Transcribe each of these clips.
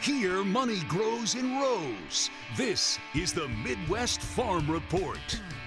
Here, money grows in rows. This is the Midwest Farm Report.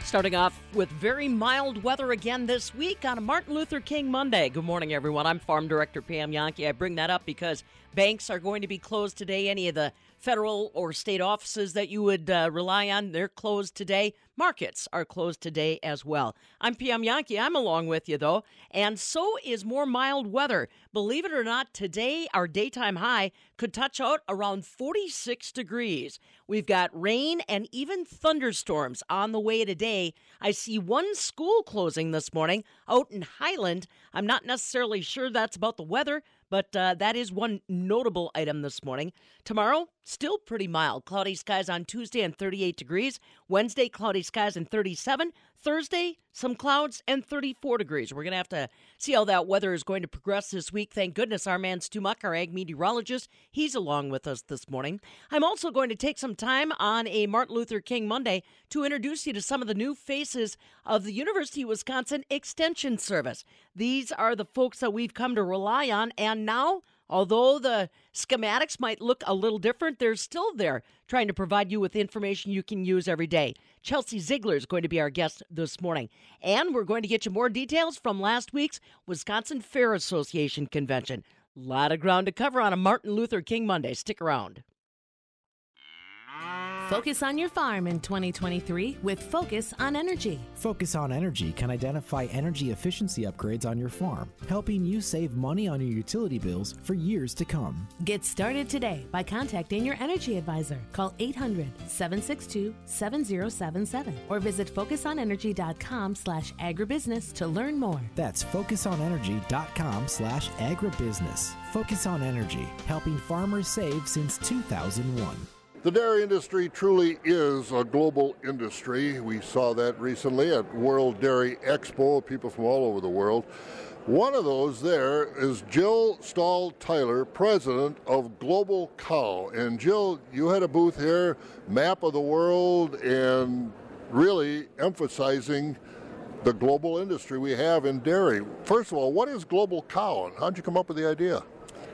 Starting off with very mild weather again this week on a Martin Luther King Monday. Good morning, everyone. I'm Farm Director Pam Jahnke. I bring that up because banks are going to be closed today. Any of the federal or state offices that you would uh, rely on, they're closed today. Markets are closed today as well. I'm Pam Jahnke. I'm along with you, though. And so is more mild weather. Believe it or not, today our daytime high could touch out around 46 degrees. We've got rain and even thunderstorms on the way today. I see one school closing this morning out in Highland. I'm not necessarily sure that's about the weather, but uh, that is one notable item this morning. Tomorrow, still pretty mild. Cloudy skies on Tuesday and 38 degrees. Wednesday, cloudy skies and 37. Thursday, some clouds and 34 degrees. We're going to have to see how that weather is going to progress this week. Thank goodness our man Stu Muck, our ag meteorologist, he's along with us this morning. I'm also going to take some time on a Martin Luther King Monday to introduce you to some of the new faces of the University of Wisconsin Extension Service. These are the folks that we've come to rely on, and now Although the schematics might look a little different, they're still there trying to provide you with information you can use every day. Chelsea Ziegler is going to be our guest this morning. And we're going to get you more details from last week's Wisconsin Fair Association convention. A lot of ground to cover on a Martin Luther King Monday. Stick around. Focus on your farm in 2023 with Focus on Energy. Focus on Energy can identify energy efficiency upgrades on your farm, helping you save money on your utility bills for years to come. Get started today by contacting your energy advisor. Call 800 762 7077 or visit focusonenergy.com slash agribusiness to learn more. That's focusonenergy.com slash agribusiness. Focus on Energy, helping farmers save since 2001. The dairy industry truly is a global industry. We saw that recently at World Dairy Expo, people from all over the world. One of those there is Jill Stahl Tyler, president of Global Cow. And Jill, you had a booth here, map of the world, and really emphasizing the global industry we have in dairy. First of all, what is Global Cow and how'd you come up with the idea?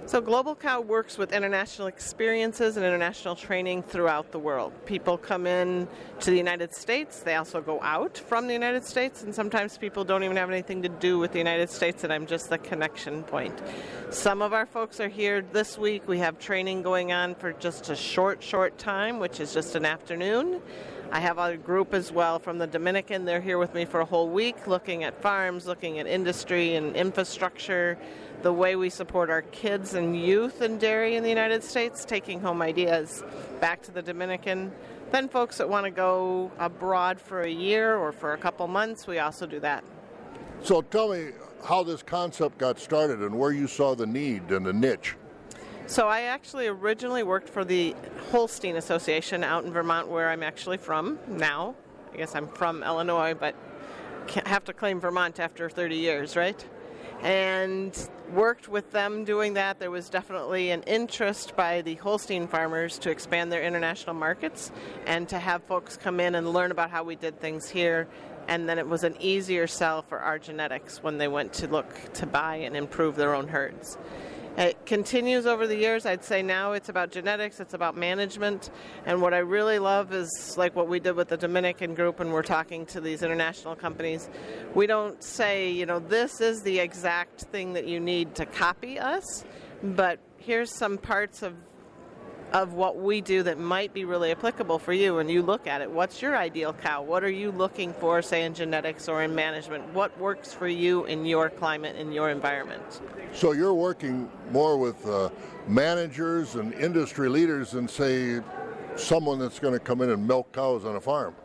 So Global Cow works with international experiences and international training throughout the world. People come in to the United States, they also go out from the United States, and sometimes people don't even have anything to do with the United States, and I'm just the connection point. Some of our folks are here this week. We have training going on for just a short, short time, which is just an afternoon. I have a group as well from the Dominican. They're here with me for a whole week looking at farms, looking at industry and infrastructure, the way we support our kids and youth in dairy in the United States, taking home ideas back to the Dominican. Then, folks that want to go abroad for a year or for a couple months, we also do that. So, tell me how this concept got started and where you saw the need and the niche. So I actually originally worked for the Holstein Association out in Vermont, where I'm actually from now. I guess I'm from Illinois, but can't have to claim Vermont after 30 years, right? And worked with them doing that. There was definitely an interest by the Holstein farmers to expand their international markets and to have folks come in and learn about how we did things here. And then it was an easier sell for our genetics when they went to look to buy and improve their own herds. It continues over the years. I'd say now it's about genetics, it's about management. And what I really love is like what we did with the Dominican group, and we're talking to these international companies. We don't say, you know, this is the exact thing that you need to copy us, but here's some parts of of what we do that might be really applicable for you and you look at it. What's your ideal cow? What are you looking for say in genetics or in management? What works for you in your climate in your environment? So you're working more with uh, managers and industry leaders than say someone that's going to come in and milk cows on a farm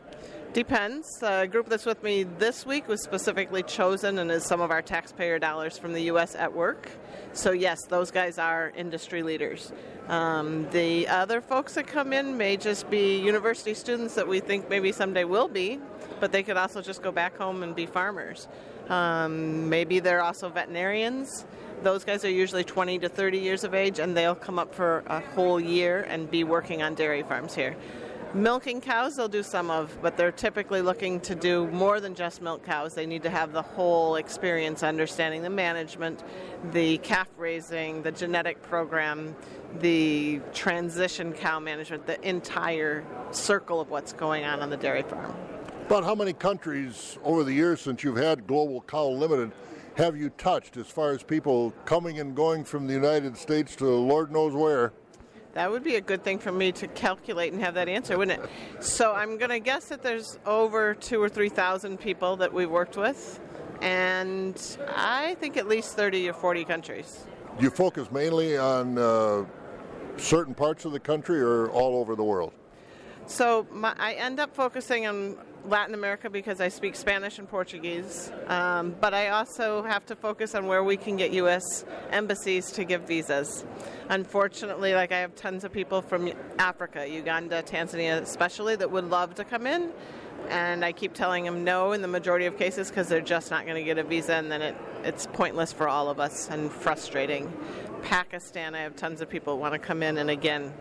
Depends. The group that's with me this week was specifically chosen and is some of our taxpayer dollars from the U.S. at work. So, yes, those guys are industry leaders. Um, the other folks that come in may just be university students that we think maybe someday will be, but they could also just go back home and be farmers. Um, maybe they're also veterinarians. Those guys are usually 20 to 30 years of age, and they'll come up for a whole year and be working on dairy farms here. Milking cows, they'll do some of, but they're typically looking to do more than just milk cows. They need to have the whole experience, understanding the management, the calf raising, the genetic program, the transition cow management, the entire circle of what's going on on the dairy farm. About how many countries over the years since you've had Global Cow Limited have you touched as far as people coming and going from the United States to Lord knows where? That would be a good thing for me to calculate and have that answer, wouldn't it? So I'm going to guess that there's over two or three thousand people that we've worked with, and I think at least 30 or 40 countries. You focus mainly on uh, certain parts of the country or all over the world? So my, I end up focusing on Latin America because I speak Spanish and Portuguese, um, but I also have to focus on where we can get U.S. embassies to give visas. Unfortunately, like I have tons of people from Africa, Uganda, Tanzania, especially that would love to come in, and I keep telling them no in the majority of cases because they're just not going to get a visa, and then it, it's pointless for all of us and frustrating. Pakistan, I have tons of people want to come in, and again,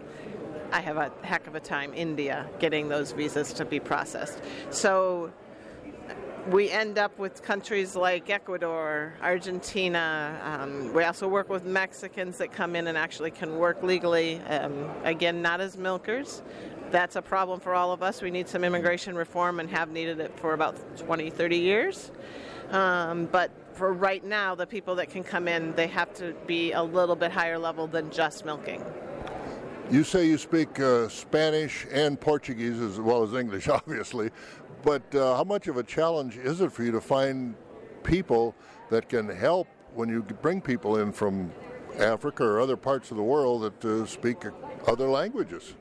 I have a heck of a time India getting those visas to be processed. So we end up with countries like Ecuador, Argentina. Um, we also work with Mexicans that come in and actually can work legally. Um, again, not as milkers. That's a problem for all of us. We need some immigration reform and have needed it for about 20, 30 years. Um, but for right now, the people that can come in, they have to be a little bit higher level than just milking. You say you speak uh, Spanish and Portuguese as well as English, obviously, but uh, how much of a challenge is it for you to find people that can help when you bring people in from Africa or other parts of the world that uh, speak other languages?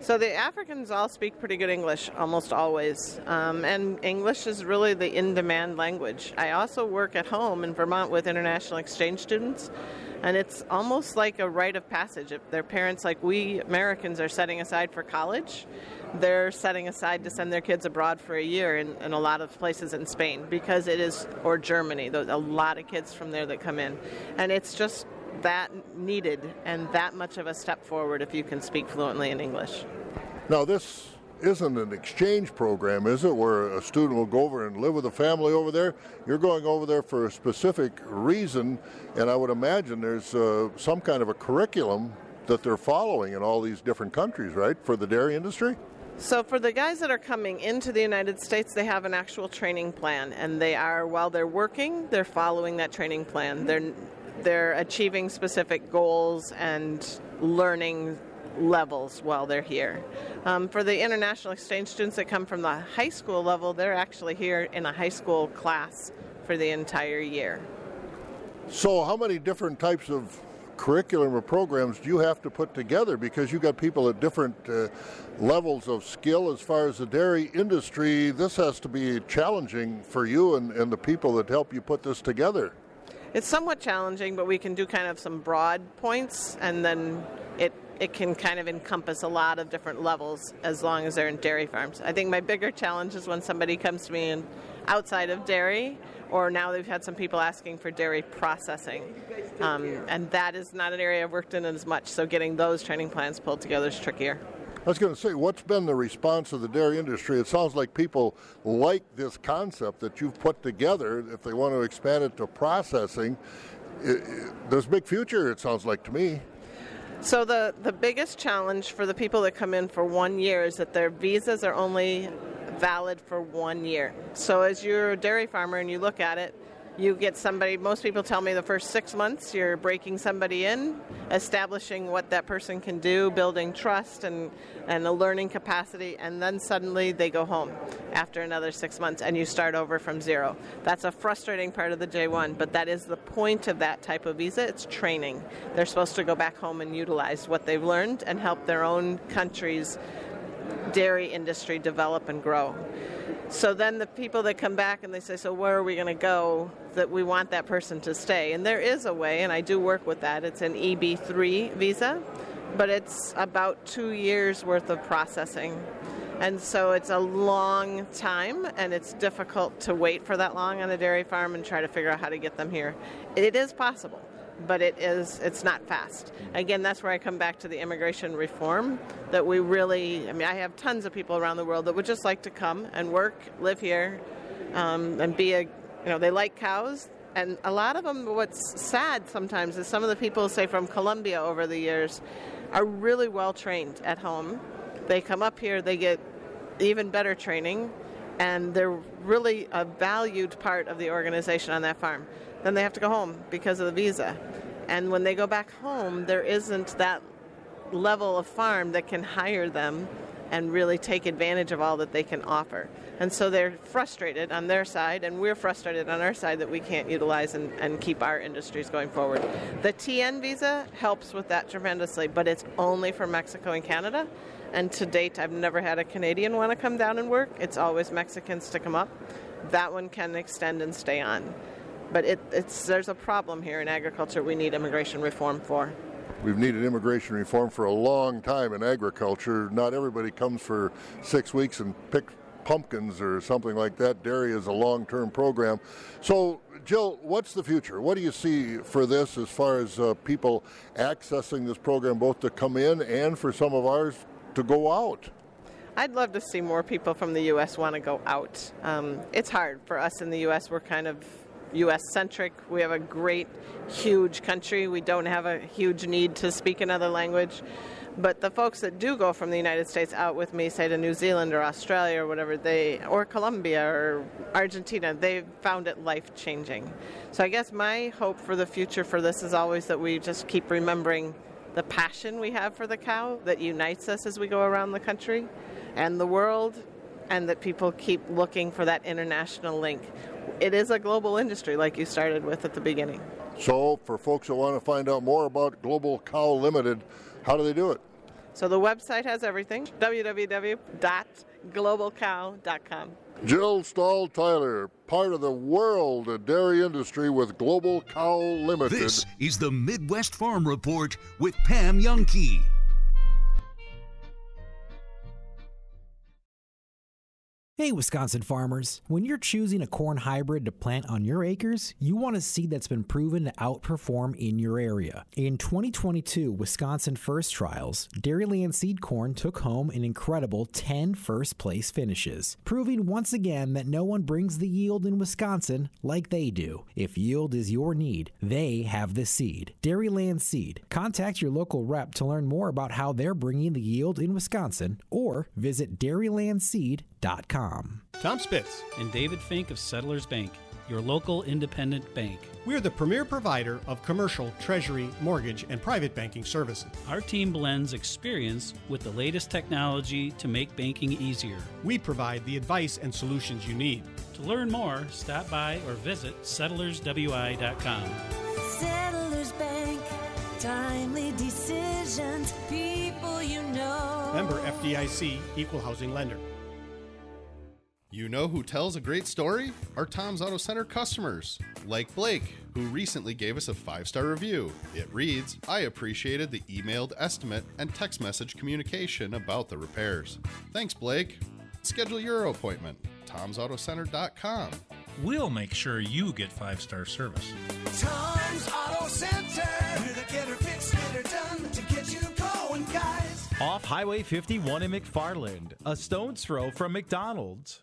So the Africans all speak pretty good English, almost always, um, and English is really the in-demand language. I also work at home in Vermont with international exchange students, and it's almost like a rite of passage. If their parents, like we Americans, are setting aside for college, they're setting aside to send their kids abroad for a year in, in a lot of places in Spain because it is, or Germany. There's a lot of kids from there that come in, and it's just that needed and that much of a step forward if you can speak fluently in English. Now, this isn't an exchange program, is it, where a student will go over and live with a family over there? You're going over there for a specific reason, and I would imagine there's uh, some kind of a curriculum that they're following in all these different countries, right, for the dairy industry? So, for the guys that are coming into the United States, they have an actual training plan, and they are, while they're working, they're following that training plan. They're they're achieving specific goals and learning levels while they're here. Um, for the international exchange students that come from the high school level, they're actually here in a high school class for the entire year. So, how many different types of curriculum or programs do you have to put together? Because you've got people at different uh, levels of skill as far as the dairy industry. This has to be challenging for you and, and the people that help you put this together. It's somewhat challenging, but we can do kind of some broad points and then it it can kind of encompass a lot of different levels as long as they're in dairy farms. I think my bigger challenge is when somebody comes to me and outside of dairy, or now they've had some people asking for dairy processing. Um, and that is not an area I've worked in as much, so getting those training plans pulled together is trickier. I was going to say, what's been the response of the dairy industry? It sounds like people like this concept that you've put together. If they want to expand it to processing, there's a big future, it sounds like to me. So the, the biggest challenge for the people that come in for one year is that their visas are only valid for one year. So as you're a dairy farmer and you look at it, you get somebody most people tell me the first six months you're breaking somebody in establishing what that person can do building trust and, and a learning capacity and then suddenly they go home after another six months and you start over from zero. That's a frustrating part of the j1 but that is the point of that type of visa. It's training. They're supposed to go back home and utilize what they've learned and help their own countries dairy industry develop and grow So then the people that come back and they say, So where are we going to go that we want that person to stay? And there is a way, and I do work with that. It's an EB3 visa, but it's about two years worth of processing. And so it's a long time, and it's difficult to wait for that long on a dairy farm and try to figure out how to get them here. It is possible but it is it's not fast. Again, that's where I come back to the immigration reform that we really. I mean, I have tons of people around the world that would just like to come and work, live here, um, and be a. You know, they like cows, and a lot of them. What's sad sometimes is some of the people, say from Colombia over the years, are really well trained at home. They come up here, they get even better training, and they're really a valued part of the organization on that farm then they have to go home because of the visa. And when they go back home, there isn't that level of farm that can hire them and really take advantage of all that they can offer. And so they're frustrated on their side, and we're frustrated on our side that we can't utilize and, and keep our industries going forward. The TN visa helps with that tremendously, but it's only for Mexico and Canada. And to date, I've never had a Canadian want to come down and work. It's always Mexicans to come up. That one can extend and stay on. But it, it's, there's a problem here in agriculture we need immigration reform for. We've needed immigration reform for a long time in agriculture. Not everybody comes for six weeks and picks pumpkins or something like that. Dairy is a long term program. So, Jill, what's the future? What do you see for this as far as uh, people accessing this program, both to come in and for some of ours to go out? I'd love to see more people from the U.S. want to go out. Um, it's hard for us in the U.S. We're kind of U.S. centric. We have a great, huge country. We don't have a huge need to speak another language. But the folks that do go from the United States out with me, say to New Zealand or Australia or whatever, they or Colombia or Argentina, they've found it life changing. So I guess my hope for the future for this is always that we just keep remembering the passion we have for the cow that unites us as we go around the country and the world, and that people keep looking for that international link it is a global industry, like you started with at the beginning. So, for folks that want to find out more about Global Cow Limited, how do they do it? So, the website has everything www.globalcow.com. Jill Stahl Tyler, part of the world dairy industry with Global Cow Limited. This is the Midwest Farm Report with Pam Jahnke. Hey, Wisconsin farmers. When you're choosing a corn hybrid to plant on your acres, you want a seed that's been proven to outperform in your area. In 2022 Wisconsin First Trials, Dairyland Seed Corn took home an incredible 10 first place finishes, proving once again that no one brings the yield in Wisconsin like they do. If yield is your need, they have the seed. Dairyland Seed. Contact your local rep to learn more about how they're bringing the yield in Wisconsin or visit dairylandseed.com. Tom Spitz and David Fink of Settlers Bank, your local independent bank. We're the premier provider of commercial, treasury, mortgage, and private banking services. Our team blends experience with the latest technology to make banking easier. We provide the advice and solutions you need. To learn more, stop by or visit settlerswi.com. Settlers Bank, timely decisions, people you know. Member FDIC, Equal Housing Lender. You know who tells a great story? Our Tom's Auto Center customers, like Blake, who recently gave us a five star review. It reads I appreciated the emailed estimate and text message communication about the repairs. Thanks, Blake. Schedule your appointment. Tom'sAutoCenter.com. We'll make sure you get five star service. Tom's Auto Center. We're the getter fixed, getter done to get you going, guys. Off Highway 51 in McFarland, a stone's throw from McDonald's.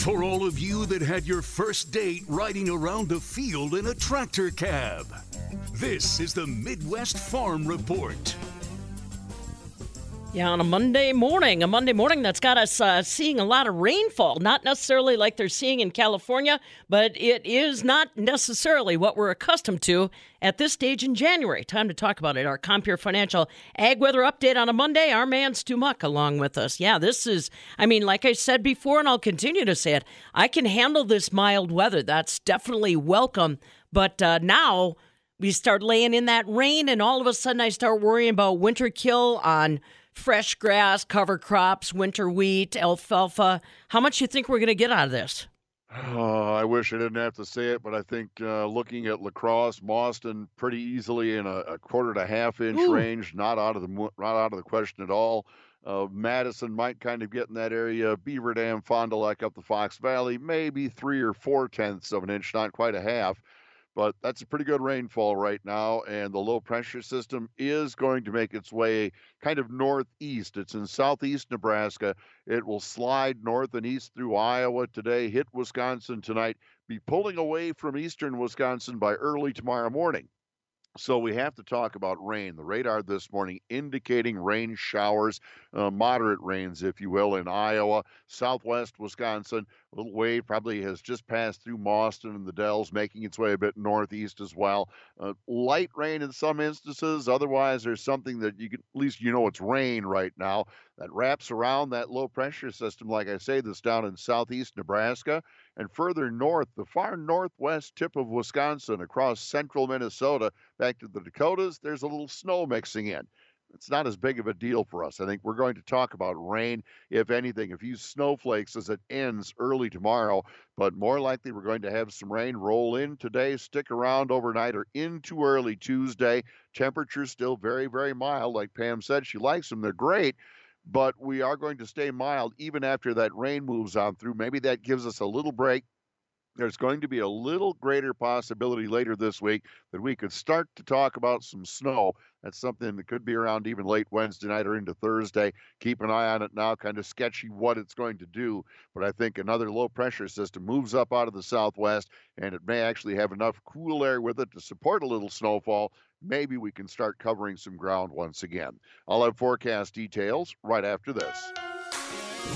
For all of you that had your first date riding around a field in a tractor cab, this is the Midwest Farm Report. Yeah, on a Monday morning, a Monday morning that's got us uh, seeing a lot of rainfall. Not necessarily like they're seeing in California, but it is not necessarily what we're accustomed to at this stage in January. Time to talk about it. Our Compeer Financial Ag Weather Update on a Monday. Our man Stu Muck along with us. Yeah, this is, I mean, like I said before, and I'll continue to say it, I can handle this mild weather. That's definitely welcome. But uh, now we start laying in that rain, and all of a sudden I start worrying about winter kill on fresh grass, cover crops, winter wheat, alfalfa. How much do you think we're going to get out of this? Oh, I wish I didn't have to say it, but I think uh, looking at La Crosse, Mauston, pretty easily in a, a quarter to half inch Ooh. range, not out of the not out of the question at all. Uh, Madison might kind of get in that area. Beaver Dam, Fond du Lac up the Fox Valley, maybe three or four tenths of an inch, not quite a half. But that's a pretty good rainfall right now, and the low pressure system is going to make its way kind of northeast. It's in southeast Nebraska. It will slide north and east through Iowa today, hit Wisconsin tonight, be pulling away from eastern Wisconsin by early tomorrow morning. So we have to talk about rain. The radar this morning indicating rain showers, uh, moderate rains, if you will, in Iowa, southwest Wisconsin. A little wave probably has just passed through Mauston and the Dells, making its way a bit northeast as well. Uh, light rain in some instances. Otherwise, there's something that you can at least you know it's rain right now that wraps around that low pressure system. Like I say, that's down in southeast Nebraska and further north, the far northwest tip of Wisconsin, across central Minnesota, back to the Dakotas, there's a little snow mixing in. It's not as big of a deal for us. I think we're going to talk about rain, if anything, a few snowflakes as it ends early tomorrow, but more likely we're going to have some rain roll in today, stick around overnight or into early Tuesday. Temperatures still very, very mild. Like Pam said, she likes them. They're great but we are going to stay mild even after that rain moves on through. Maybe that gives us a little break. There's going to be a little greater possibility later this week that we could start to talk about some snow. That's something that could be around even late Wednesday night or into Thursday. Keep an eye on it now, kind of sketchy what it's going to do. But I think another low pressure system moves up out of the southwest, and it may actually have enough cool air with it to support a little snowfall maybe we can start covering some ground once again. I'll have forecast details right after this.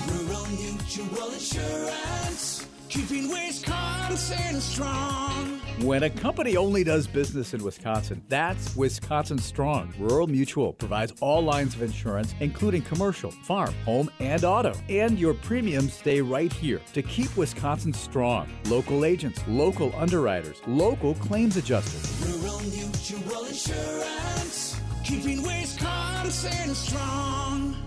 Rural Mutual Insurance, keeping Wisconsin strong. When a company only does business in Wisconsin, that's Wisconsin Strong. Rural Mutual provides all lines of insurance, including commercial, farm, home, and auto. And your premiums stay right here to keep Wisconsin strong. Local agents, local underwriters, local claims adjusters. Mutual Insurance, keeping Wisconsin strong.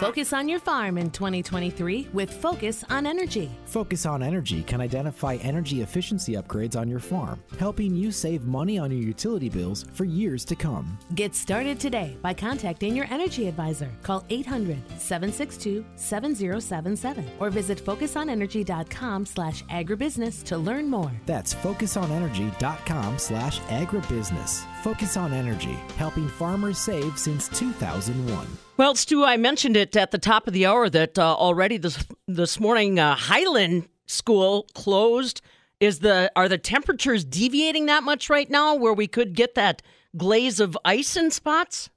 Focus on your farm in 2023 with Focus on Energy. Focus on Energy can identify energy efficiency upgrades on your farm, helping you save money on your utility bills for years to come. Get started today by contacting your energy advisor. Call 800 762 7077 or visit focusonenergy.com slash agribusiness to learn more. That's focusonenergy.com slash agribusiness. Focus on Energy, helping farmers save since 2001. Well, Stu, I mentioned it at the top of the hour that uh, already this this morning uh, Highland School closed. Is the are the temperatures deviating that much right now, where we could get that glaze of ice in spots?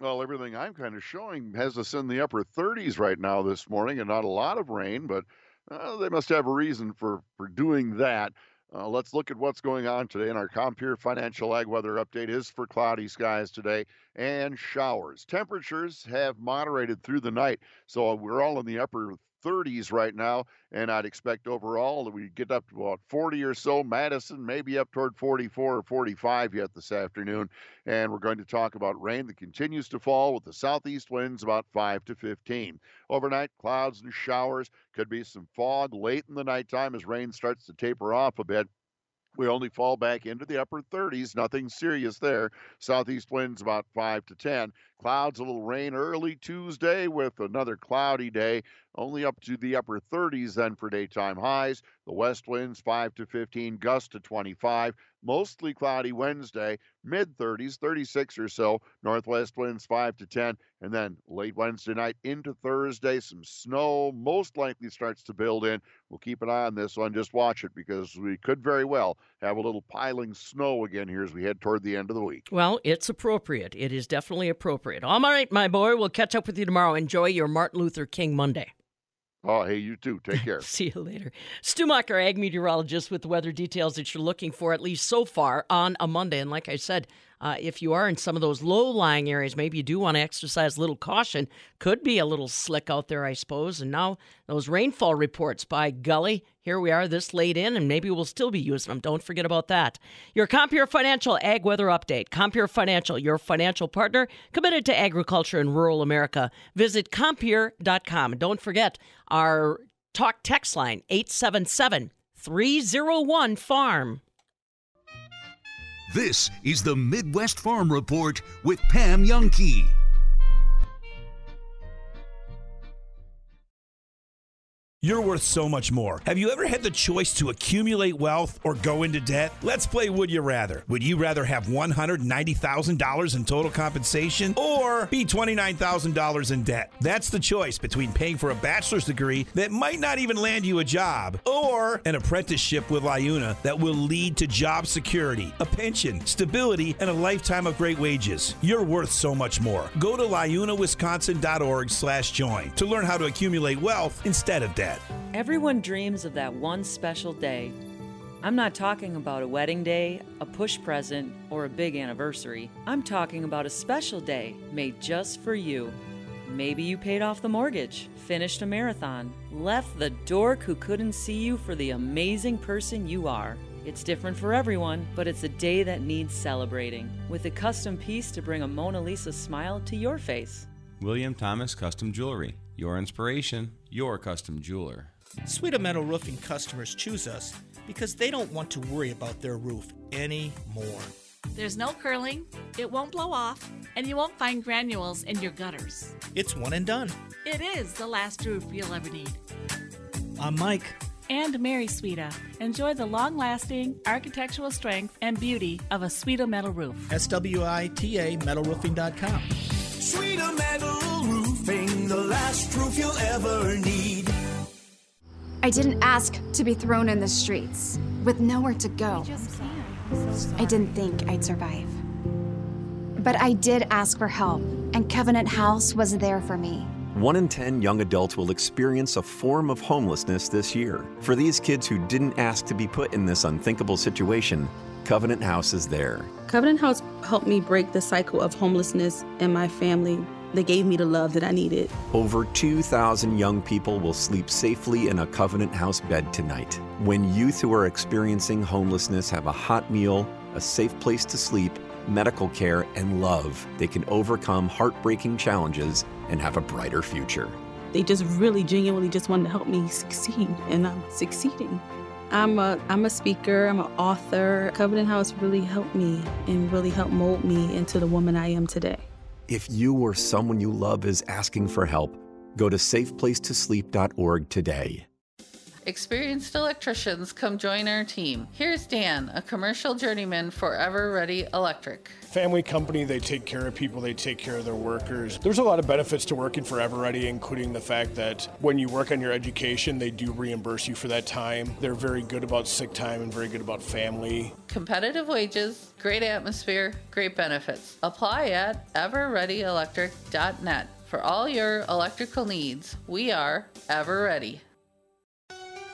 Well, everything I'm kind of showing has us in the upper 30s right now this morning, and not a lot of rain, but uh, they must have a reason for for doing that. Uh, let's look at what's going on today. And our Compeer Financial Ag Weather Update is for cloudy skies today and showers. Temperatures have moderated through the night, so we're all in the upper 30s right now, and I'd expect overall that we get up to about 40 or so. Madison maybe up toward 44 or 45 yet this afternoon, and we're going to talk about rain that continues to fall with the southeast winds about 5 to 15. Overnight, clouds and showers. Could be some fog late in the nighttime as rain starts to taper off a bit. We only fall back into the upper 30s, nothing serious there. Southeast winds about 5 to 10. Clouds, a little rain early Tuesday with another cloudy day. Only up to the upper 30s then for daytime highs. The west winds 5 to 15, gust to 25. Mostly cloudy Wednesday, mid 30s, 36 or so. Northwest winds 5 to 10. And then late Wednesday night into Thursday, some snow most likely starts to build in. We'll keep an eye on this one. Just watch it because we could very well have a little piling snow again here as we head toward the end of the week. Well, it's appropriate. It is definitely appropriate. All right, my boy. We'll catch up with you tomorrow. Enjoy your Martin Luther King Monday. Oh, hey, you too. Take care. See you later. Stu Macher, ag meteorologist, with the weather details that you're looking for, at least so far, on a Monday. And like I said, uh, if you are in some of those low lying areas, maybe you do want to exercise a little caution. Could be a little slick out there, I suppose. And now those rainfall reports by Gully, here we are this late in, and maybe we'll still be using them. Don't forget about that. Your Compeer Financial Ag Weather Update. Compeer Financial, your financial partner committed to agriculture in rural America. Visit Compeer.com. And don't forget our talk text line, 877 301 FARM. This is the Midwest Farm Report with Pam Jahnke. You're worth so much more. Have you ever had the choice to accumulate wealth or go into debt? Let's play Would You Rather. Would you rather have $190,000 in total compensation or be $29,000 in debt? That's the choice between paying for a bachelor's degree that might not even land you a job or an apprenticeship with Liuna that will lead to job security, a pension, stability, and a lifetime of great wages. You're worth so much more. Go to liunawisconsin.org slash join to learn how to accumulate wealth instead of debt. Everyone dreams of that one special day. I'm not talking about a wedding day, a push present, or a big anniversary. I'm talking about a special day made just for you. Maybe you paid off the mortgage, finished a marathon, left the dork who couldn't see you for the amazing person you are. It's different for everyone, but it's a day that needs celebrating, with a custom piece to bring a Mona Lisa smile to your face. William Thomas Custom Jewelry. Your inspiration, your custom jeweler. Sweeta Metal Roofing customers choose us because they don't want to worry about their roof anymore. There's no curling, it won't blow off, and you won't find granules in your gutters. It's one and done. It is the last roof you'll ever need. I'm Mike. And Mary Sweeta. Enjoy the long lasting architectural strength and beauty of a Sweeta metal roof. S W I T A metalroofing.com. Sweeter Metal Roofing, the last roof you'll ever need. I didn't ask to be thrown in the streets with nowhere to go. I didn't think I'd survive. But I did ask for help, and Covenant House was there for me. One in 10 young adults will experience a form of homelessness this year. For these kids who didn't ask to be put in this unthinkable situation, Covenant House is there. Covenant House helped me break the cycle of homelessness in my family. They gave me the love that I needed. Over 2,000 young people will sleep safely in a Covenant House bed tonight. When youth who are experiencing homelessness have a hot meal, a safe place to sleep, medical care, and love, they can overcome heartbreaking challenges and have a brighter future. They just really genuinely just wanted to help me succeed, and I'm succeeding. I'm a I'm a speaker, I'm an author. Covenant House really helped me and really helped mold me into the woman I am today. If you or someone you love is asking for help, go to safeplacetosleep.org today. Experienced electricians, come join our team. Here's Dan, a commercial journeyman for Ever Ready Electric. Family company, they take care of people, they take care of their workers. There's a lot of benefits to working for Everready, including the fact that when you work on your education, they do reimburse you for that time. They're very good about sick time and very good about family. Competitive wages, great atmosphere, great benefits. Apply at everreadyelectric.net. For all your electrical needs, we are Ever Ready.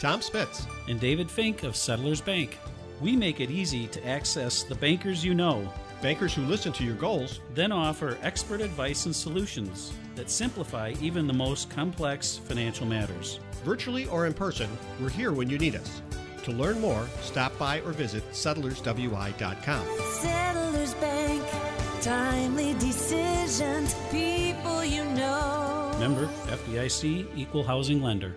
Tom Spitz. and David Fink of Settlers Bank. We make it easy to access the bankers you know. Bankers who listen to your goals, then offer expert advice and solutions that simplify even the most complex financial matters. virtually or in person, we're here when you need us. To learn more, stop by or visit settlerswi.com. Settlers Bank, timely decisions, people you know. Member FDIC Equal Housing Lender.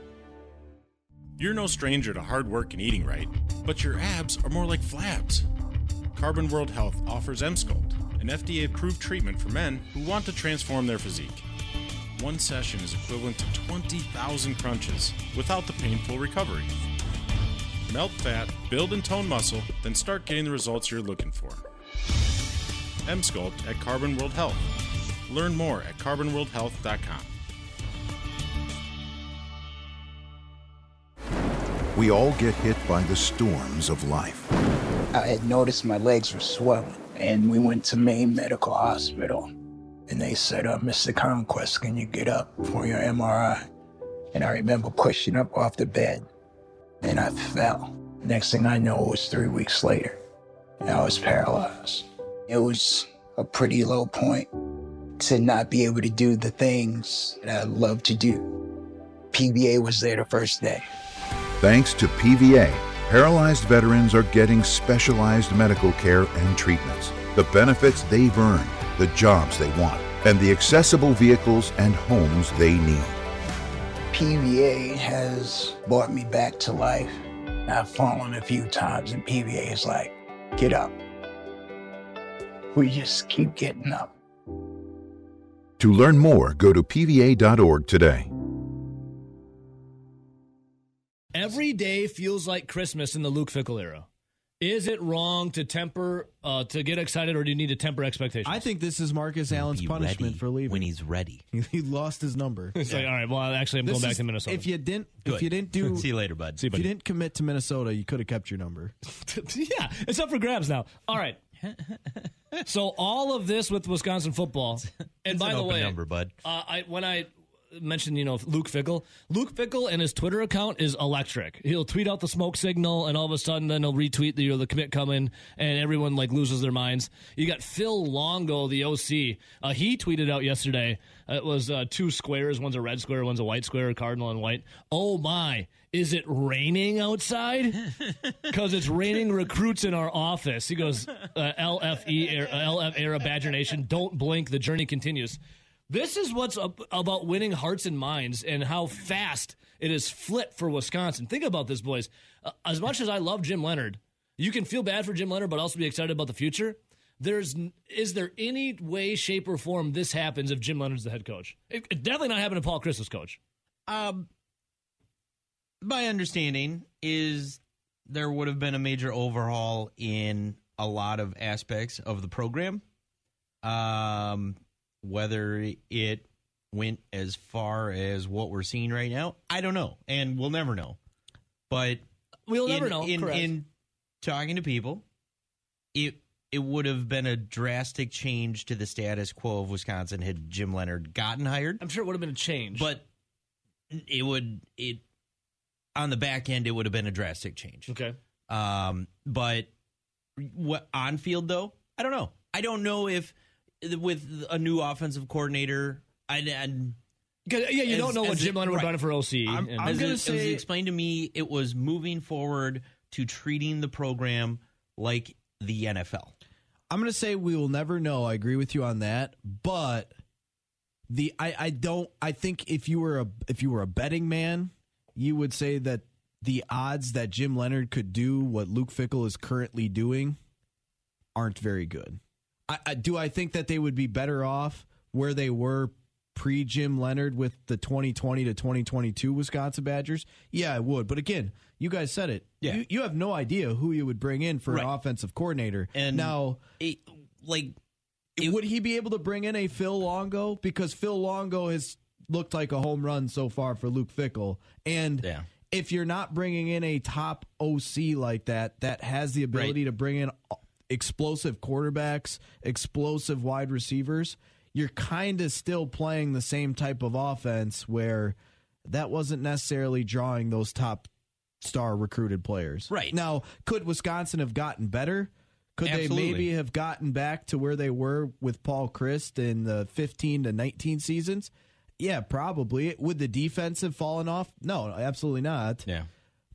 You're no stranger to hard work and eating right, but your abs are more like flabs. Carbon World Health offers Emsculpt, an FDA approved treatment for men who want to transform their physique. One session is equivalent to 20,000 crunches without the painful recovery. Melt fat, build and tone muscle, then start getting the results you're looking for. Emsculpt at Carbon World Health. Learn more at carbonworldhealth.com. We all get hit by the storms of life. I had noticed my legs were swelling, and we went to Maine Medical Hospital. And they said, uh, Mr. Conquest, can you get up for your MRI? And I remember pushing up off the bed, and I fell. Next thing I know, it was three weeks later, and I was paralyzed. It was a pretty low point to not be able to do the things that I love to do. PVA was there the first day. Thanks to PVA, paralyzed veterans are getting specialized medical care and treatments, the benefits they've earned, the jobs they want, and the accessible vehicles and homes they need. PVA has brought me back to life. I've fallen a few times, and PVA is like, get up. We just keep getting up. To learn more, go to pva.org today. Every day feels like Christmas in the Luke Fickell era. Is it wrong to temper, uh, to get excited, or do you need to temper expectations? I think this is Marcus Allen's punishment for leaving when he's ready. he lost his number. It's like, all right, well, actually, I'm This going back is- to Minnesota. If you didn't, Good. if you didn't do, See you later, bud. See you, if you didn't commit to Minnesota, you could have kept your number. yeah, it's up for grabs now. All right. so all of this with Wisconsin football, and It's by an the open way, number, bud. Uh, I when I mentioned you know Luke Fickell, Luke Fickell and his Twitter account is electric. He'll tweet out the smoke signal, and all of a sudden, then he'll retweet the you know, the commit coming, and everyone like loses their minds. You got Phil Longo, the OC. Uh, he tweeted out yesterday. It was uh, two squares. One's a red square, one's a white square, cardinal and white. Oh my! Is it raining outside? Because it's raining recruits in our office. He goes, uh, LFE, LF era Badger Nation, don't blink. The journey continues. This is what's about winning hearts and minds and how fast it is flipped for Wisconsin. Think about this, boys. Uh, as much as I love Jim Leonhard, you can feel bad for Jim Leonhard, but also be excited about the future. There's is there any way, shape, or form this happens if Jim Leonhard's the head coach? It, it definitely not happened to Paul Chryst as coach. Um, my understanding is there would have been a major overhaul in a lot of aspects of the program. Um, whether it went as far as what we're seeing right now, I don't know, and we'll never know. But We'll in, never know, In, in talking to people, it it would have been a drastic change to the status quo of Wisconsin had Jim Leonhard gotten hired. I'm sure it would have been a change, but it would it on the back end it would have been a drastic change. Okay. Um, but what on field though, I don't know. I don't know if with a new offensive coordinator, I and yeah, you don't know what Jim Leonhard would run for OC. I'm, I'm going to say, explained to me it was moving forward to treating the program like the NFL. I'm going to say we will never know. I agree with you on that, but the I, I don't I think if you were a if you were a betting man, you would say that the odds that Jim Leonhard could do what Luke Fickell is currently doing aren't very good. I, I do I think that they would be better off where they were pre Jim Leonhard with the 2020 to 2022 Wisconsin Badgers? Yeah, I would. But again, you guys said it. Yeah. You, you have no idea who you would bring in for an offensive coordinator. And now, like, would he be able to bring in a Phil Longo? Because Phil Longo has looked like a home run so far for Luke Fickell. And Yeah. if you're not bringing in a top OC like that, that has the ability to bring in explosive quarterbacks, explosive wide receivers, you're kind of still playing the same type of offense where that wasn't necessarily drawing those top star recruited players. Right. Now, could Wisconsin have gotten better? Could they maybe have gotten back to where they were with Paul Chryst in the 15 to 19 seasons? Yeah, probably. Would the defense have fallen off? No, absolutely not. Yeah.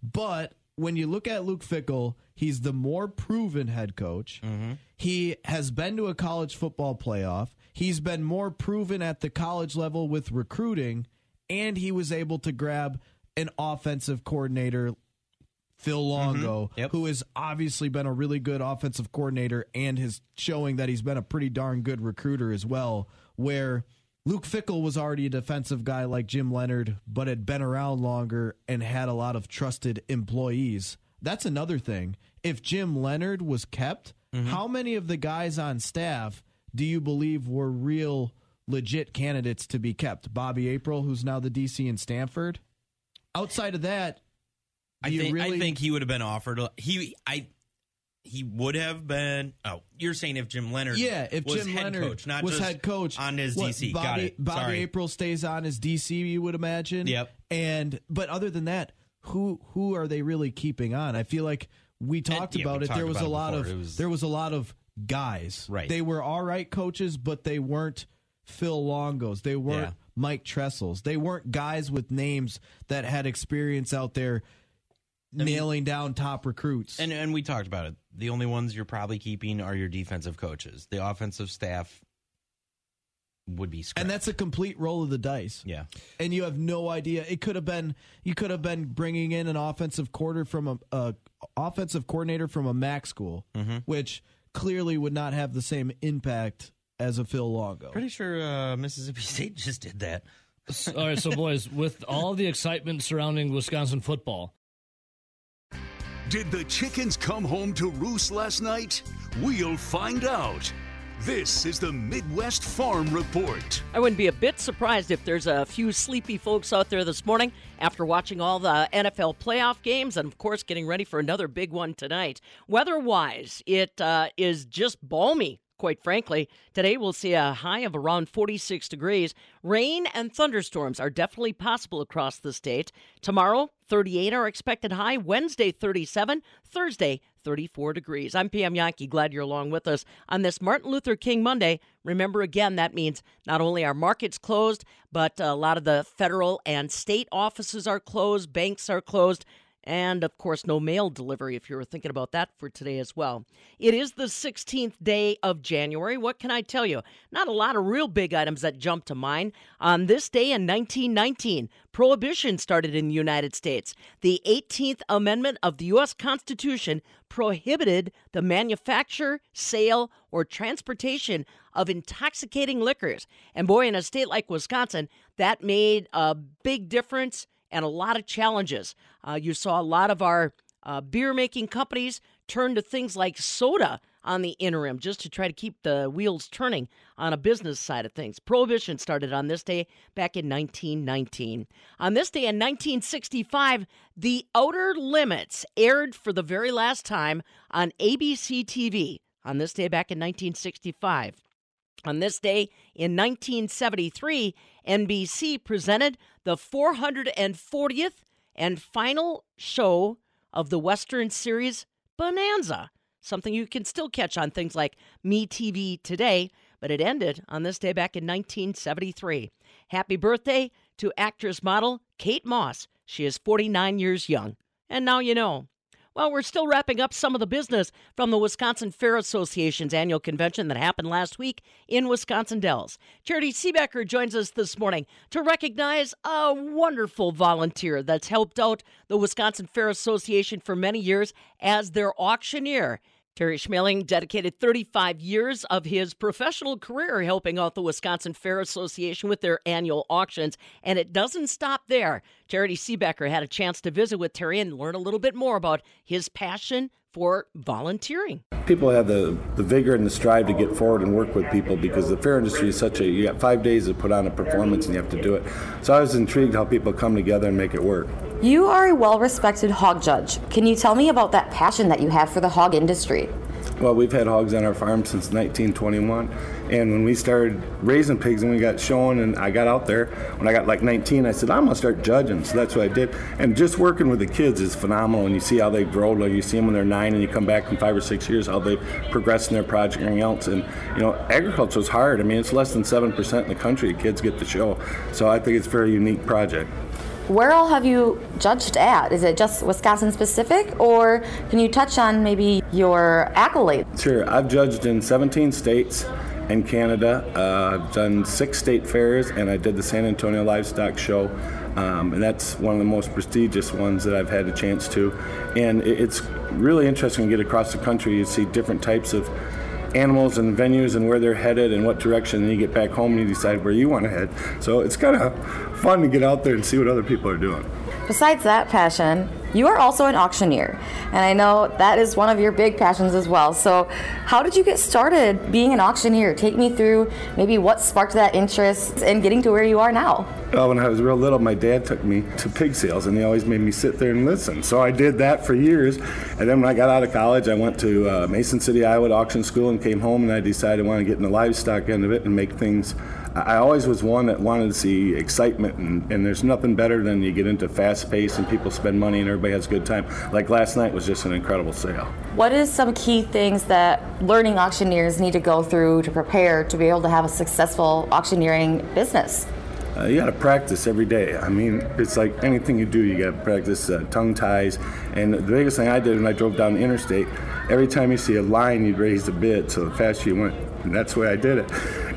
But when you look at Luke Fickell, he's the more proven head coach. Mm-hmm. He has been to a college football playoff. He's been more proven at the college level with recruiting, and he was able to grab an offensive coordinator, Phil mm-hmm. Longo, who has obviously been a really good offensive coordinator and is showing that he's been a pretty darn good recruiter as well. Where Luke Fickell was already a defensive guy like Jim Leonhard, but had been around longer and had a lot of trusted employees. That's another thing. If Jim Leonhard was kept, mm-hmm. how many of the guys on staff do you believe were real, legit candidates to be kept? Bobby April, who's now the DC in Stanford. Outside of that, I think really I think he would have been offered. a- He I he would have been. Oh, you're saying if Jim Leonhard, Yeah, if was Jim head Leonhard coach, not was just head coach on his what, DC. Bobby, Got it. Bobby Sorry. April stays on as DC, you would imagine. Yep. And but other than that, who who are they really keeping on? I feel like we talked yeah, we about it. talked there was a lot before. of was- there was a lot of guys. Right. They were all right coaches, but they weren't Phil Longos. They weren't Yeah. Mike Tressels. They weren't guys with names that had experience out there nailing down top recruits. And and we talked about it. The only ones you're probably keeping are your defensive coaches. The offensive staff would be scrapped. and that's a complete roll of the dice. Yeah. and you have no idea. It could have been you could have been bringing in an offensive quarter from a, a offensive coordinator from a MAC school, Mm-hmm. which clearly would not have the same impact as a Phil Longo. Pretty sure uh, Mississippi State just did that. All right, so boys, with all the excitement surrounding Wisconsin football, Did the chickens come home to roost last night? We'll find out. This is the Midwest Farm Report. I wouldn't be a bit surprised if there's a few sleepy folks out there this morning after watching all the NFL playoff games and, of course, getting ready for another big one tonight. Weather wise, it uh, is just balmy. Quite frankly, today we'll see a high of around 46 degrees. Rain and thunderstorms are definitely possible across the state. Tomorrow, 38 are expected high. Wednesday, 37. Thursday, 34 degrees. I'm Pam Jahnke. Glad you're along with us on this Martin Luther King Monday. Remember, again, that means not only are markets closed, but a lot of the federal and state offices are closed, banks are closed. And of course, no mail delivery if you were thinking about that for today as well. It is the 16th day of January. What can I tell you? Not a lot of real big items that jump to mind. On this day in 1919, prohibition started in the United States. The 18th Amendment of the U.S. Constitution prohibited the manufacture, sale, or transportation of intoxicating liquors. And boy, in a state like Wisconsin, that made a big difference and a lot of challenges. Uh, you saw a lot of our uh, beer making companies turn to things like soda on the interim just to try to keep the wheels turning on a business side of things. Prohibition started on this day back in 1919. On this day in 1965, The Outer Limits aired for the very last time on ABC TV. On this day back in 1965. On this day in 1973, NBC presented the 440th and final show of the Western series Bonanza, something you can still catch on things like Me TV today, but it ended on this day back in 1973. Happy birthday to actress model Kate Moss. She is 49 years young. And now you know. Well, we're still wrapping up some of the business from the Wisconsin Fair Association's annual convention that happened last week in Wisconsin Dells. Charity Seebecker joins us this morning to recognize a wonderful volunteer that's helped out the Wisconsin Fair Association for many years as their auctioneer. Terry Schmeling dedicated 35 years of his professional career helping out the Wisconsin Fair Association with their annual auctions, and it doesn't stop there. Charity Seebecker had a chance to visit with Terry and learn a little bit more about his passion for volunteering. People have the, the vigor and the strive to get forward and work with people because the fair industry is such a, you got five days to put on a performance and you have to do it. So I was intrigued how people come together and make it work. You are a well respected hog judge. Can you tell me about that passion that you have for the hog industry? Well, we've had hogs on our farm since 1921, and when we started raising pigs and we got shown, and I got out there when I got like 19, I said I'm gonna start judging. So that's what I did. And just working with the kids is phenomenal, and you see how they grow. Like you see them when they're nine, and you come back in five or six years, how they progress in their project and else. And you know, agriculture is hard. I mean, it's less than seven percent in the country kids get to show. So I think it's a very unique project. Where all have you judged at? Is it just Wisconsin specific, or can you touch on maybe your accolades? Sure. I've judged in 17 states and Canada. Uh, I've done six state fairs, and I did the San Antonio Livestock Show. Um, and that's one of the most prestigious ones that I've had a chance to. And it's really interesting to get across the country. You see different types of animals and venues and where they're headed and what direction. And you get back home and you decide where you want to head. So it's kind of fun to get out there and see what other people are doing. Besides that passion, you are also an auctioneer, and I know that is one of your big passions as well. So, how did you get started being an auctioneer? Take me through maybe what sparked that interest in getting to where you are now. Well, when I was real little, my dad took me to pig sales, and he always made me sit there and listen. So I did that for years. And then when I got out of college, I went to uh, Mason City, Iowa to auction school and came home, and I decided I wanted to get in the livestock end of it and make things. I always was one that wanted to see excitement, and, and there's nothing better than you get into fast pace and people spend money and everybody has a good time. Like last night was just an incredible sale. What is some key things that learning auctioneers need to go through to prepare to be able to have a successful auctioneering business? Uh, you got to practice every day. I mean, it's like anything you do, you got to practice uh, tongue ties. And the biggest thing I did when I drove down the interstate, every time you see a line, you'd raise the bid. So the faster you went, and that's the way I did it.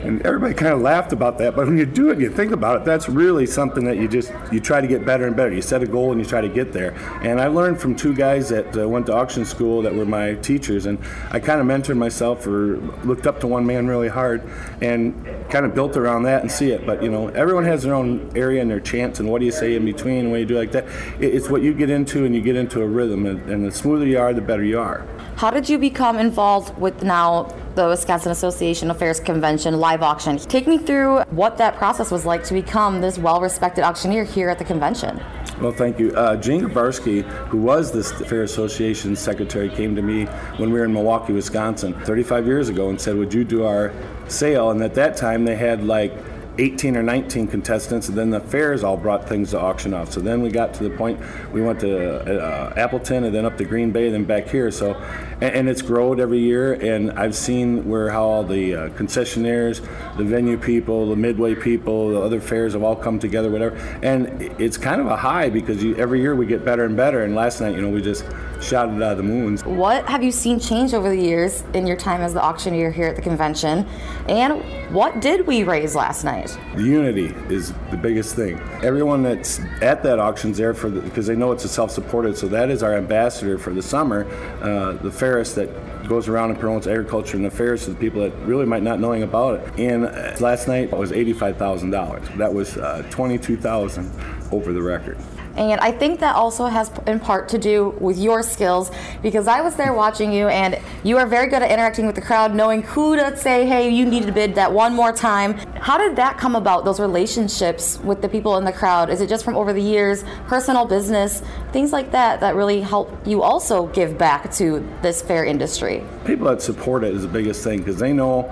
And everybody kind of laughed about that, but when you do it, you think about it. That's really something that you just you try to get better and better. You set a goal and you try to get there. And I learned from two guys that uh, went to auction school that were my teachers, and I kind of mentored myself or looked up to one man really hard, and kind of built around that and see it. But you know, everyone has their own area and their chance, and what do you say in between? when you do like that? It's what you get into, and you get into a rhythm, and, and the smoother you are, the better you are. How did you become involved with now the Wisconsin Association of Fairs Convention live auction? Take me through what that process was like to become this well respected auctioneer here at the convention. Well, thank you. Uh, Gene Gabarski, who was the Fair Association secretary, came to me when we were in Milwaukee, Wisconsin, 35 years ago, and said, "Would you do our sale?" And at that time, they had like 18 or 19 contestants, and then the fairs all brought things to auction off. So then we got to the point we went to uh, Appleton, and then up to Green Bay, then back here. So, and, and it's growed every year, and I've seen where how all the uh, concessionaires, the venue people, the midway people, the other fairs have all come together, whatever. And it's kind of a high because you, every year we get better and better. And last night, you know, we just shot it out of the moon. What have you seen change over the years in your time as the auctioneer here at the convention? And what did we raise last night? The unity is the biggest thing. Everyone that's at that auction's there for the, because they know it's a self-supported. So that is our ambassador for the summer, uh, the Fairest that goes around and promotes agriculture and affairs to the people that really might not knowing about it. And uh, last night it was eighty-five thousand dollars. That was uh, twenty-two thousand over the record. And I think that also has in part to do with your skills because I was there watching you and you are very good at interacting with the crowd, knowing who to say, hey, you need to bid that one more time. How did that come about, those relationships with the people in the crowd? Is it just from over the years, personal business, things like that that really help you also give back to this fair industry? People that support it is the biggest thing because they know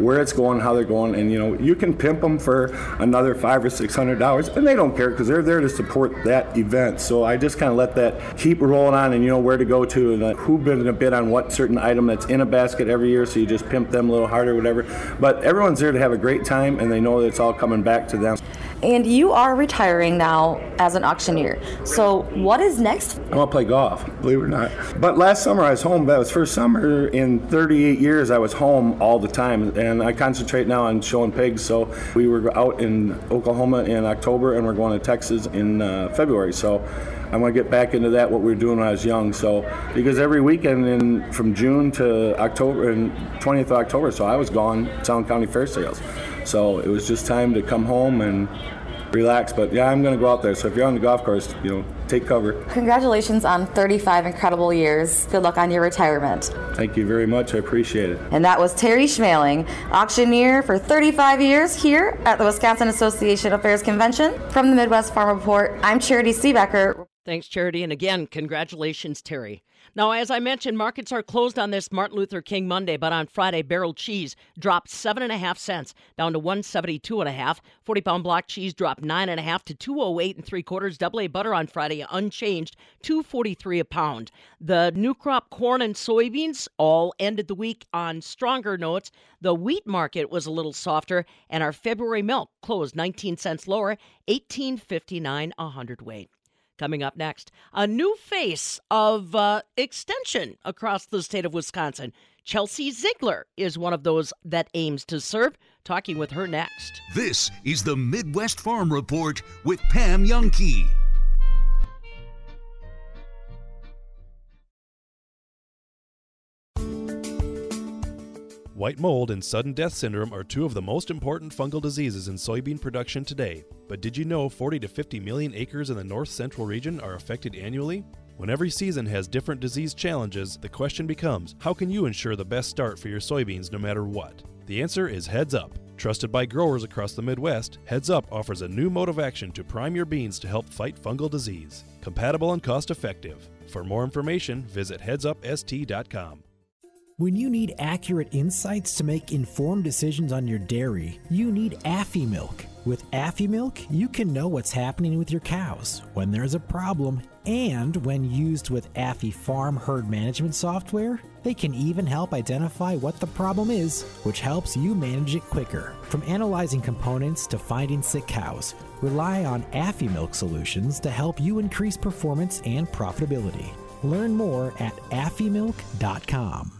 where it's going, how they're going, and you know you can pimp them for another five or six hundred dollars, and they don't care because they're there to support that event. So I just kind of let that keep rolling on, and you know where to go to, and uh, who bid a bid on what certain item that's in a basket every year. So you just pimp them a little harder, whatever. But everyone's there to have a great time, and they know that it's all coming back to them. And you are retiring now as an auctioneer. So what is next? I want to play golf, believe it or not. But last summer I was home. That was first summer in 38 years I was home all the time, and I concentrate now on showing pigs. So we were out in Oklahoma in October, and we're going to Texas in uh, February. So I'm going to get back into that what we were doing when I was young. So because every weekend in from June to October and 20th of October, so I was gone Sound County Fair Sales. So it was just time to come home and relax. But yeah, I'm going to go out there. So if you're on the golf course, you know, take cover. Congratulations on 35 incredible years. Good luck on your retirement. Thank you very much. I appreciate it. And that was Terry Schmaling, auctioneer for 35 years here at the Wisconsin Association of Fairs Convention. From the Midwest Farm Report, I'm Charity Seebecker. Thanks, Charity. And again, congratulations, Terry. Now, as I mentioned, markets are closed on this Martin Luther King Monday, but on Friday, barrel cheese dropped seven and a half cents down to one seventy two and a half. Forty pound block cheese dropped nine and a half to two oh eight and three quarters. Double A butter on Friday unchanged, two forty three a pound. The new crop corn and soybeans all ended the week on stronger notes. The wheat market was a little softer, and our February milk closed nineteen cents lower, eighteen fifty nine a hundredweight. Coming up next, a new face of uh, extension across the state of Wisconsin. Chelsea Ziegler is one of those that aims to serve. Talking with her next. This is the Midwest Farm Report with Pam Jahnke. White mold and sudden death syndrome are two of the most important fungal diseases in soybean production today. But did you know 40 to 50 million acres in the north central region are affected annually? When every season has different disease challenges, the question becomes how can you ensure the best start for your soybeans no matter what? The answer is Heads Up. Trusted by growers across the Midwest, Heads Up offers a new mode of action to prime your beans to help fight fungal disease. Compatible and cost effective. For more information, visit headsupst.com. When you need accurate insights to make informed decisions on your dairy, you need Afimilk. With Afimilk, you can know what's happening with your cows, when there's a problem, and when used with AfiFarm Herd Management software, they can even help identify what the problem is, which helps you manage it quicker. From analyzing components to finding sick cows, rely on Afimilk solutions to help you increase performance and profitability. Learn more at afimilk.com.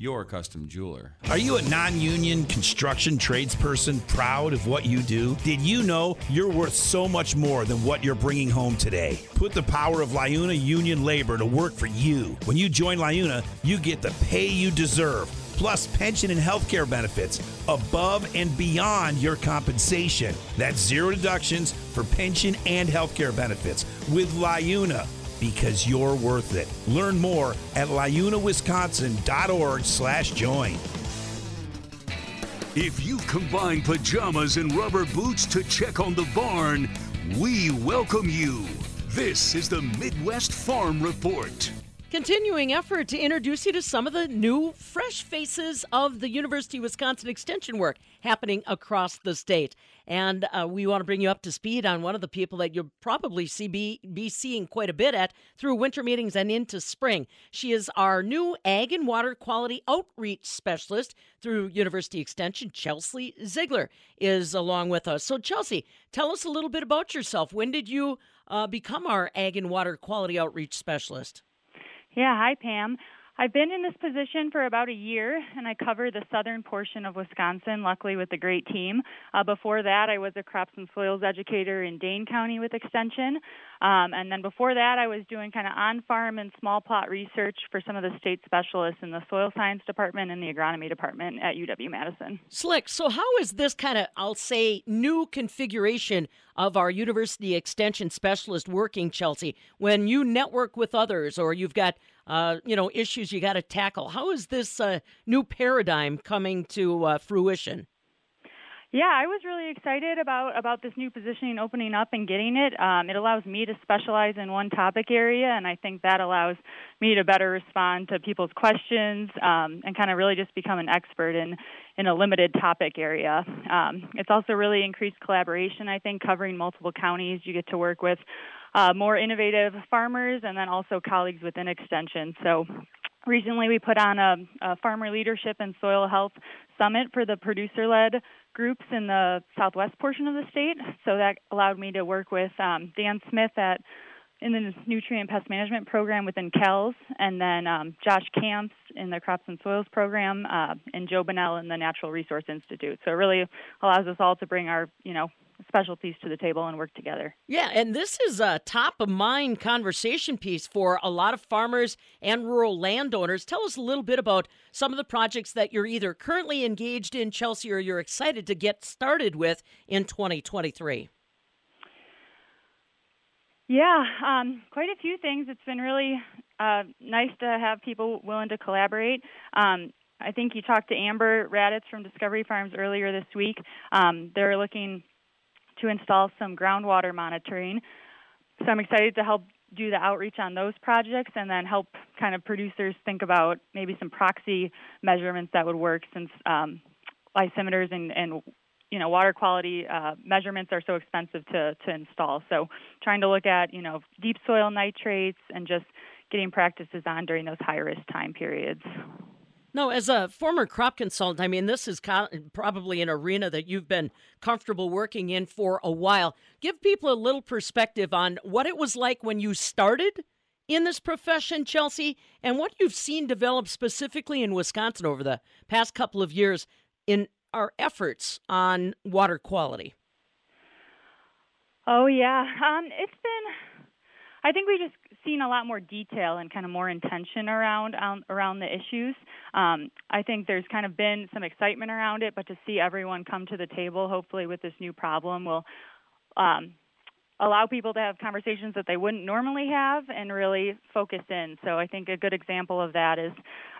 your custom jeweler. Are you a non union construction tradesperson proud of what you do? Did you know you're worth so much more than what you're bringing home today? Put the power of Liuna Union Labor to work for you. When you join Liuna, you get the pay you deserve, plus pension and health care benefits above and beyond your compensation. That's zero deductions for pension and health care benefits with Liuna because you're worth it. Learn more at liunawisconsin.org slash join. If you combine pajamas and rubber boots to check on the barn, we welcome you. This is the Midwest Farm Report. Continuing effort to introduce you to some of the new fresh faces of the University of Wisconsin Extension work happening across the state. And uh, we want to bring you up to speed on one of the people that you'll probably see be, be seeing quite a bit at through winter meetings and into spring. She is our new Ag and Water Quality Outreach Specialist through University Extension. Chelsea Ziegler is along with us. So, Chelsea, tell us a little bit about yourself. When did you uh, become our Ag and Water Quality Outreach Specialist? Yeah, hi Pam. I've been in this position for about a year, and I cover the southern portion of Wisconsin, luckily with a great team. Uh, before that, I was a crops and soils educator in Dane County with Extension. Um, and then before that, I was doing kind of on farm and small plot research for some of the state specialists in the soil science department and the agronomy department at UW Madison. Slick. So, how is this kind of, I'll say, new configuration of our university extension specialist working, Chelsea? When you network with others or you've got uh, you know, issues you got to tackle. How is this uh, new paradigm coming to uh, fruition? Yeah, I was really excited about about this new positioning opening up and getting it. Um, it allows me to specialize in one topic area, and I think that allows me to better respond to people's questions um, and kind of really just become an expert in in a limited topic area. Um, it's also really increased collaboration. I think covering multiple counties, you get to work with uh, more innovative farmers and then also colleagues within Extension. So recently we put on a, a farmer leadership and soil health summit for the producer led groups in the southwest portion of the state. So that allowed me to work with um, Dan Smith at in the nutrient pest management program within CALS, and then um, Josh Camps in the crops and soils program, uh, and Joe Bonnell in the Natural Resource Institute. So it really allows us all to bring our, you know, specialties to the table and work together. Yeah, and this is a top of mind conversation piece for a lot of farmers and rural landowners. Tell us a little bit about some of the projects that you're either currently engaged in, Chelsea, or you're excited to get started with in 2023. Yeah, um, quite a few things. It's been really uh, nice to have people willing to collaborate. Um, I think you talked to Amber Radatz from Discovery Farms earlier this week. Um, they're looking to install some groundwater monitoring. So I'm excited to help do the outreach on those projects and then help kind of producers think about maybe some proxy measurements that would work since um, lysimeters and, and you know water quality uh, measurements are so expensive to to install. So trying to look at you know deep soil nitrates and just getting practices on during those high risk time periods. No, as a former crop consultant, I mean, this is probably an arena that you've been comfortable working in for a while. Give people a little perspective on what it was like when you started in this profession, Chelsea, and what you've seen develop specifically in Wisconsin over the past couple of years in our efforts on water quality. Oh yeah, um, it's been. I think we just seen a lot more detail and kind of more intention around um, around the issues. Um, I think there's kind of been some excitement around it, but to see everyone come to the table, hopefully with this new problem, will um, allow people to have conversations that they wouldn't normally have and really focus in. So I think a good example of that is,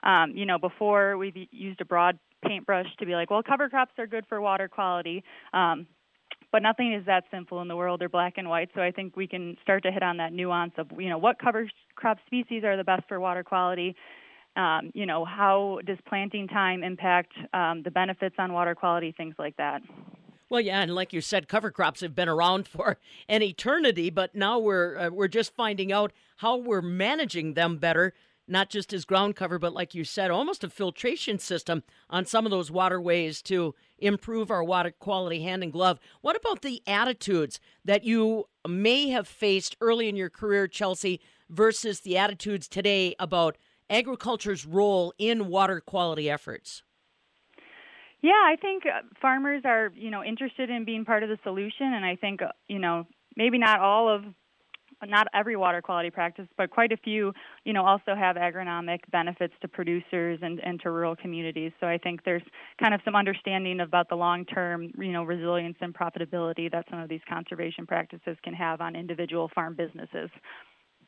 um, you know, before we've used a broad paintbrush to be like, well, cover crops are good for water quality. Um, but nothing is that simple in the world. They're black and white. So I think we can start to hit on that nuance of, you know, what cover crop species are the best for water quality. Um, you know, how does planting time impact um, the benefits on water quality, things like that. Well, yeah, and like you said, cover crops have been around for an eternity, but now we're uh, we're just finding out how we're managing them better not just as ground cover, but like you said, almost a filtration system on some of those waterways to improve our water quality hand and glove. What about the attitudes that you may have faced early in your career, Chelsea, versus the attitudes today about agriculture's role in water quality efforts? Yeah, I think uh, farmers are, you know, interested in being part of the solution and I think, uh, you know, maybe not all of not every water quality practice, but quite a few, you know, also have agronomic benefits to producers and, and to rural communities. So I think there's kind of some understanding about the long-term, you know, resilience and profitability that some of these conservation practices can have on individual farm businesses.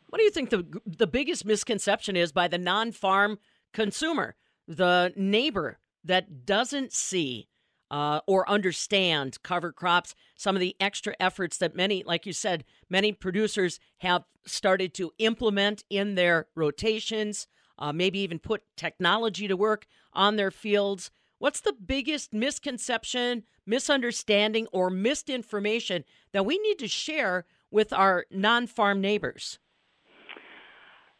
What do you think the the biggest misconception is by the non-farm consumer, the neighbor that doesn't see uh, or understand cover crops, some of the extra efforts that many, like you said, many producers have started to implement in their rotations, uh, maybe even put technology to work on their fields. What's the biggest misconception, misunderstanding, or misinformation that we need to share with our non farm neighbors?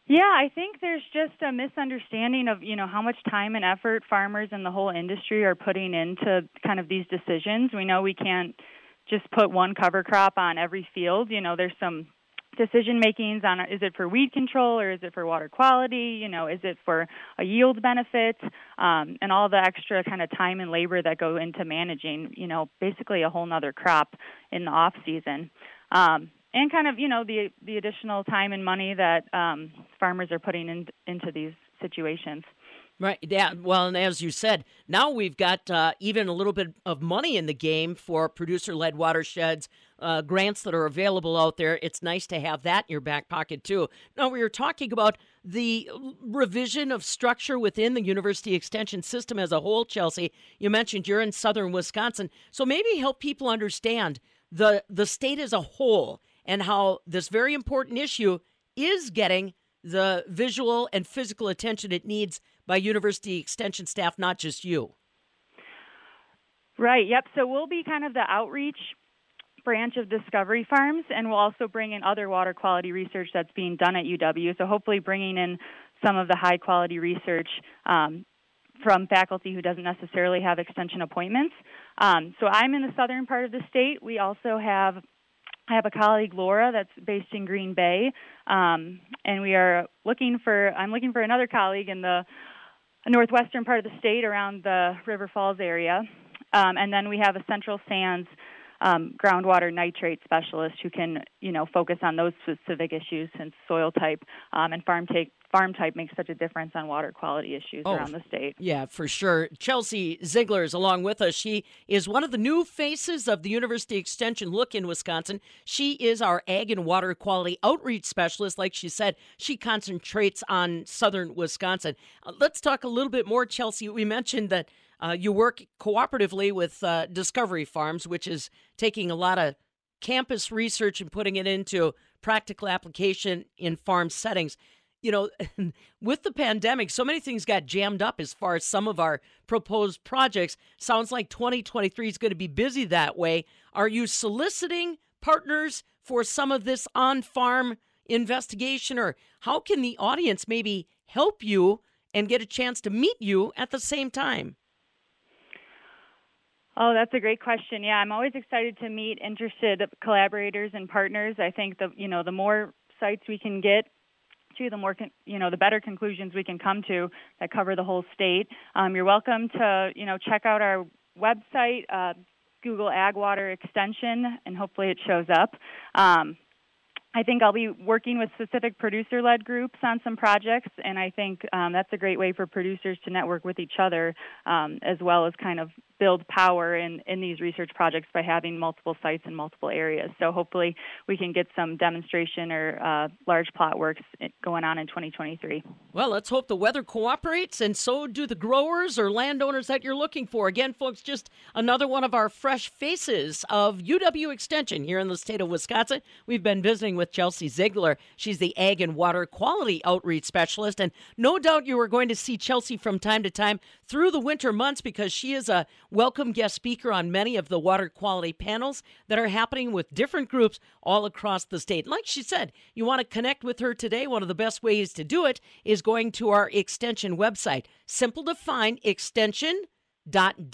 Yeah, I think there's just a misunderstanding of, you know, how much time and effort farmers and the whole industry are putting into kind of these decisions. We know we can't just put one cover crop on every field. You know, there's some decision makings on is it for weed control or is it for water quality you know is it for a yield benefit um, and all the extra kind of time and labor that go into managing you know basically a whole nother crop in the off season um, and kind of you know the the additional time and money that um, farmers are putting in, into these situations. Right. Yeah. Well, and as you said, now we've got uh, even a little bit of money in the game for producer-led watersheds, uh, grants that are available out there. It's nice to have that in your back pocket too. Now we were talking about the revision of structure within the university extension system as a whole. Chelsea, you mentioned you're in southern Wisconsin, so maybe help people understand the the state as a whole and how this very important issue is getting the visual and physical attention it needs by university extension staff, not just you. Right, yep. So we'll be kind of the outreach branch of Discovery Farms, and we'll also bring in other water quality research that's being done at UW. So hopefully, bringing in some of the high quality research um, from faculty who doesn't necessarily have extension appointments. Um, so I'm in the southern part of the state. We also have I have a colleague, Laura, that's based in Green Bay, um, and we are looking for. I'm looking for another colleague in the northwestern part of the state, around the River Falls area, um, and then we have a Central Sands um, groundwater nitrate specialist who can, you know, focus on those specific issues since soil type um, and farm take farm type makes such a difference on water quality issues oh, around the state. Yeah, for sure. Chelsea Ziegler is along with us. She is one of the new faces of the University Extension Look in Wisconsin. She is our ag and water quality outreach specialist. Like she said, she concentrates on southern Wisconsin. Uh, let's talk a little bit more, Chelsea. We mentioned that uh, you work cooperatively with uh, Discovery Farms, which is taking a lot of campus research and putting it into practical application in farm settings you know, with the pandemic, so many things got jammed up as far as some of our proposed projects. Sounds like 2023 is going to be busy that way. Are you soliciting partners for some of this on farm investigation, or how can the audience maybe help you and get a chance to meet you at the same time? Oh, that's a great question. Yeah, I'm always excited to meet interested collaborators and partners. I think the you know the more sites we can get to, the more con- you know the better conclusions we can come to that cover the whole state. Um, you're welcome to you know check out our website, uh, Google Ag Water Extension, and hopefully it shows up. Um, I think I'll be working with specific producer led groups on some projects, and I think um, that's a great way for producers to network with each other um, as well as kind of build power in, in these research projects by having multiple sites in multiple areas. So hopefully we can get some demonstration or uh, large plot works going on in 2023. Well, let's hope the weather cooperates and so do the growers or landowners that you're looking for. Again, folks, just another one of our fresh faces of UW Extension here in the state of Wisconsin. We've been visiting with Chelsea Ziegler. She's the Ag and Water Quality Outreach Specialist. And no doubt you are going to see Chelsea from time to time through the winter months because she is a welcome guest speaker on many of the water quality panels that are happening with different groups all across the state. Like she said, you want to connect with her today. One of the best ways to do it is going to our extension website. Simple to find extension.w